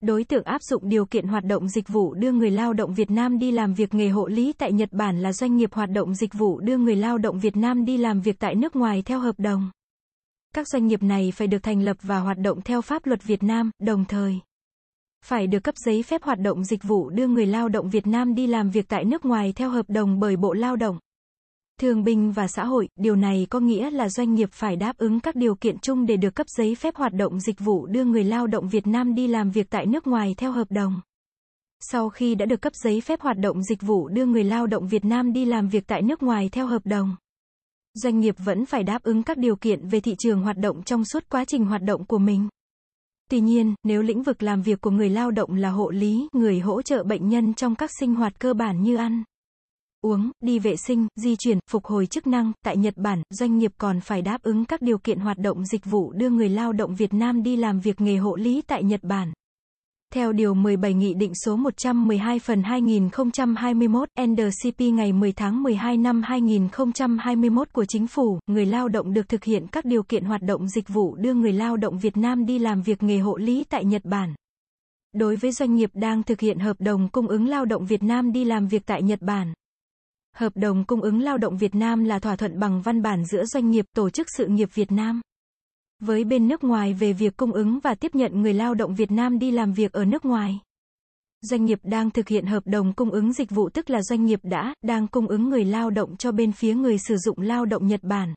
Đối tượng áp dụng điều kiện hoạt động dịch vụ đưa người lao động Việt Nam đi làm việc nghề hộ lý tại Nhật Bản là doanh nghiệp hoạt động dịch vụ đưa người lao động Việt Nam đi làm việc tại nước ngoài theo hợp đồng. Các doanh nghiệp này phải được thành lập và hoạt động theo pháp luật Việt Nam, đồng thời phải được cấp giấy phép hoạt động dịch vụ đưa người lao động Việt Nam đi làm việc tại nước ngoài theo hợp đồng bởi Bộ Lao động. Thương binh và xã hội, điều này có nghĩa là doanh nghiệp phải đáp ứng các điều kiện chung để được cấp giấy phép hoạt động dịch vụ đưa người lao động Việt Nam đi làm việc tại nước ngoài theo hợp đồng. Sau khi đã được cấp giấy phép hoạt động dịch vụ đưa người lao động Việt Nam đi làm việc tại nước ngoài theo hợp đồng, doanh nghiệp vẫn phải đáp ứng các điều kiện về thị trường hoạt động trong suốt quá trình hoạt động của mình. Tuy nhiên, nếu lĩnh vực làm việc của người lao động là hộ lý, người hỗ trợ bệnh nhân trong các sinh hoạt cơ bản như ăn, uống, đi vệ sinh, di chuyển, phục hồi chức năng, tại Nhật Bản, doanh nghiệp còn phải đáp ứng các điều kiện hoạt động dịch vụ đưa người lao động Việt Nam đi làm việc nghề hộ lý tại Nhật Bản. Theo Điều 17 Nghị định số 112 phần 2021 NDCP ngày 10 tháng 12 năm 2021 của Chính phủ, người lao động được thực hiện các điều kiện hoạt động dịch vụ đưa người lao động Việt Nam đi làm việc nghề hộ lý tại Nhật Bản. Đối với doanh nghiệp đang thực hiện hợp đồng cung ứng lao động Việt Nam đi làm việc tại Nhật Bản, Hợp đồng cung ứng lao động Việt Nam là thỏa thuận bằng văn bản giữa doanh nghiệp, tổ chức sự nghiệp Việt Nam với bên nước ngoài về việc cung ứng và tiếp nhận người lao động Việt Nam đi làm việc ở nước ngoài. Doanh nghiệp đang thực hiện hợp đồng cung ứng dịch vụ tức là doanh nghiệp đã, đang cung ứng người lao động cho bên phía người sử dụng lao động Nhật Bản.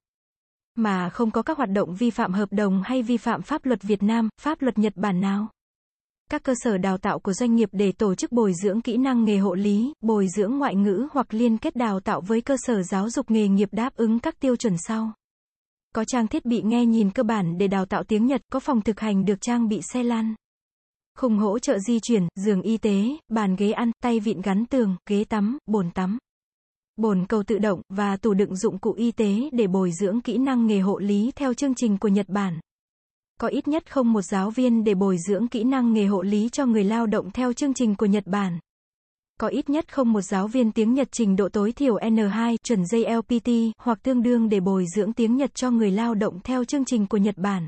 Mà không có các hoạt động vi phạm hợp đồng hay vi phạm pháp luật Việt Nam, pháp luật Nhật Bản nào các cơ sở đào tạo của doanh nghiệp để tổ chức bồi dưỡng kỹ năng nghề hộ lý, bồi dưỡng ngoại ngữ hoặc liên kết đào tạo với cơ sở giáo dục nghề nghiệp đáp ứng các tiêu chuẩn sau. Có trang thiết bị nghe nhìn cơ bản để đào tạo tiếng Nhật, có phòng thực hành được trang bị xe lan. Khung hỗ trợ di chuyển, giường y tế, bàn ghế ăn, tay vịn gắn tường, ghế tắm, bồn tắm. Bồn cầu tự động và tủ đựng dụng cụ y tế để bồi dưỡng kỹ năng nghề hộ lý theo chương trình của Nhật Bản có ít nhất không một giáo viên để bồi dưỡng kỹ năng nghề hộ lý cho người lao động theo chương trình của Nhật Bản. Có ít nhất không một giáo viên tiếng Nhật trình độ tối thiểu N2 chuẩn JLPT hoặc tương đương để bồi dưỡng tiếng Nhật cho người lao động theo chương trình của Nhật Bản.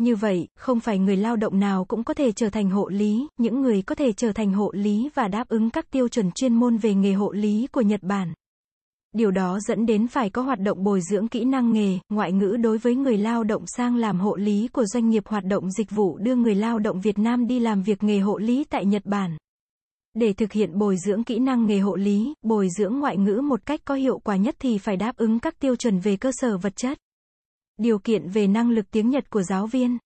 Như vậy, không phải người lao động nào cũng có thể trở thành hộ lý, những người có thể trở thành hộ lý và đáp ứng các tiêu chuẩn chuyên môn về nghề hộ lý của Nhật Bản. Điều đó dẫn đến phải có hoạt động bồi dưỡng kỹ năng nghề, ngoại ngữ đối với người lao động sang làm hộ lý của doanh nghiệp hoạt động dịch vụ đưa người lao động Việt Nam đi làm việc nghề hộ lý tại Nhật Bản. Để thực hiện bồi dưỡng kỹ năng nghề hộ lý, bồi dưỡng ngoại ngữ một cách có hiệu quả nhất thì phải đáp ứng các tiêu chuẩn về cơ sở vật chất. Điều kiện về năng lực tiếng Nhật của giáo viên.